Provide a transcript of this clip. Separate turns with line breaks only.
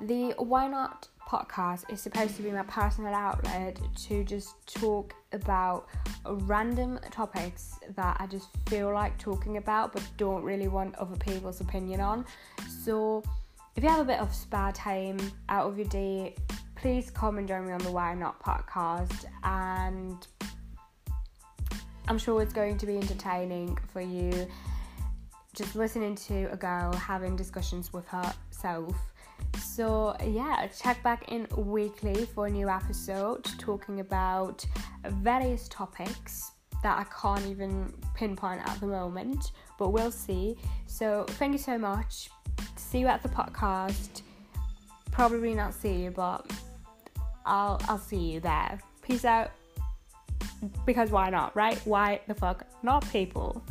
The Why Not podcast is supposed to be my personal outlet to just talk about random topics that I just feel like talking about but don't really want other people's opinion on. So, if you have a bit of spare time out of your day, please come and join me on the Why Not podcast, and I'm sure it's going to be entertaining for you. Just listening to a girl having discussions with herself so, yeah, check back in weekly for a new episode talking about various topics that I can't even pinpoint at the moment, but we'll see. So, thank you so much. See you at the podcast. Probably not see you, but I'll I'll see you there. Peace out. Because why not, right? Why the fuck not people?